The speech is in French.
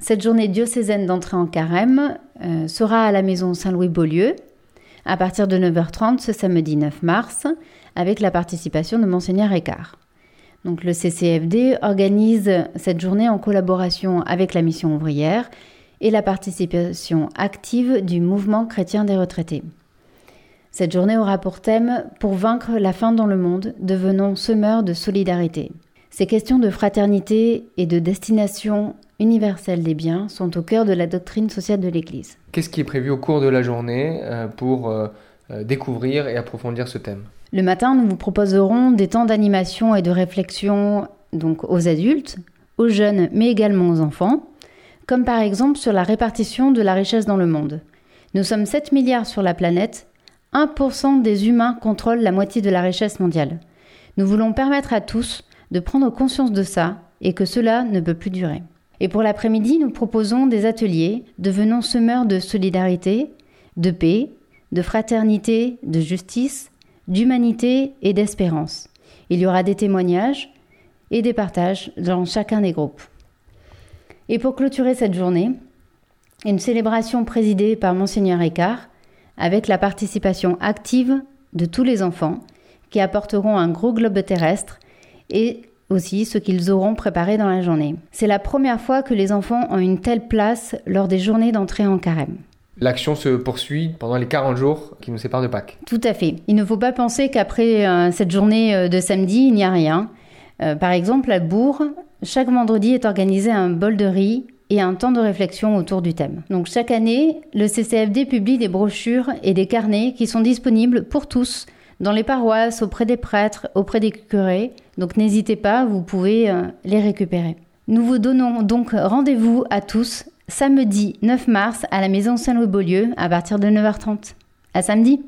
Cette journée diocésaine d'entrée en carême euh, sera à la maison Saint-Louis-Beaulieu à partir de 9h30 ce samedi 9 mars avec la participation de Monseigneur Écart. Donc le CCFD organise cette journée en collaboration avec la mission ouvrière et la participation active du mouvement chrétien des retraités. Cette journée aura pour thème Pour vaincre la faim dans le monde, devenons semeurs de solidarité. Ces questions de fraternité et de destination universelle des biens sont au cœur de la doctrine sociale de l'Église. Qu'est-ce qui est prévu au cours de la journée euh, pour euh, euh, découvrir et approfondir ce thème? Le matin, nous vous proposerons des temps d'animation et de réflexion donc aux adultes, aux jeunes, mais également aux enfants, comme par exemple sur la répartition de la richesse dans le monde. Nous sommes 7 milliards sur la planète, 1% des humains contrôlent la moitié de la richesse mondiale. Nous voulons permettre à tous de prendre conscience de ça et que cela ne peut plus durer. Et pour l'après-midi, nous proposons des ateliers devenant semeurs de solidarité, de paix, de fraternité, de justice, d'humanité et d'espérance. Il y aura des témoignages et des partages dans chacun des groupes. Et pour clôturer cette journée, une célébration présidée par Monseigneur Écart avec la participation active de tous les enfants qui apporteront un gros globe terrestre et aussi ce qu'ils auront préparé dans la journée. C'est la première fois que les enfants ont une telle place lors des journées d'entrée en carême. L'action se poursuit pendant les 40 jours qui nous séparent de Pâques. Tout à fait. Il ne faut pas penser qu'après euh, cette journée euh, de samedi, il n'y a rien. Euh, par exemple, à Bourg, chaque vendredi est organisé un bol de riz et un temps de réflexion autour du thème. Donc chaque année, le CCFD publie des brochures et des carnets qui sont disponibles pour tous dans les paroisses, auprès des prêtres, auprès des curés. Donc n'hésitez pas, vous pouvez euh, les récupérer. Nous vous donnons donc rendez-vous à tous samedi 9 mars à la maison Saint-Louis-Beaulieu à partir de 9h30. À samedi!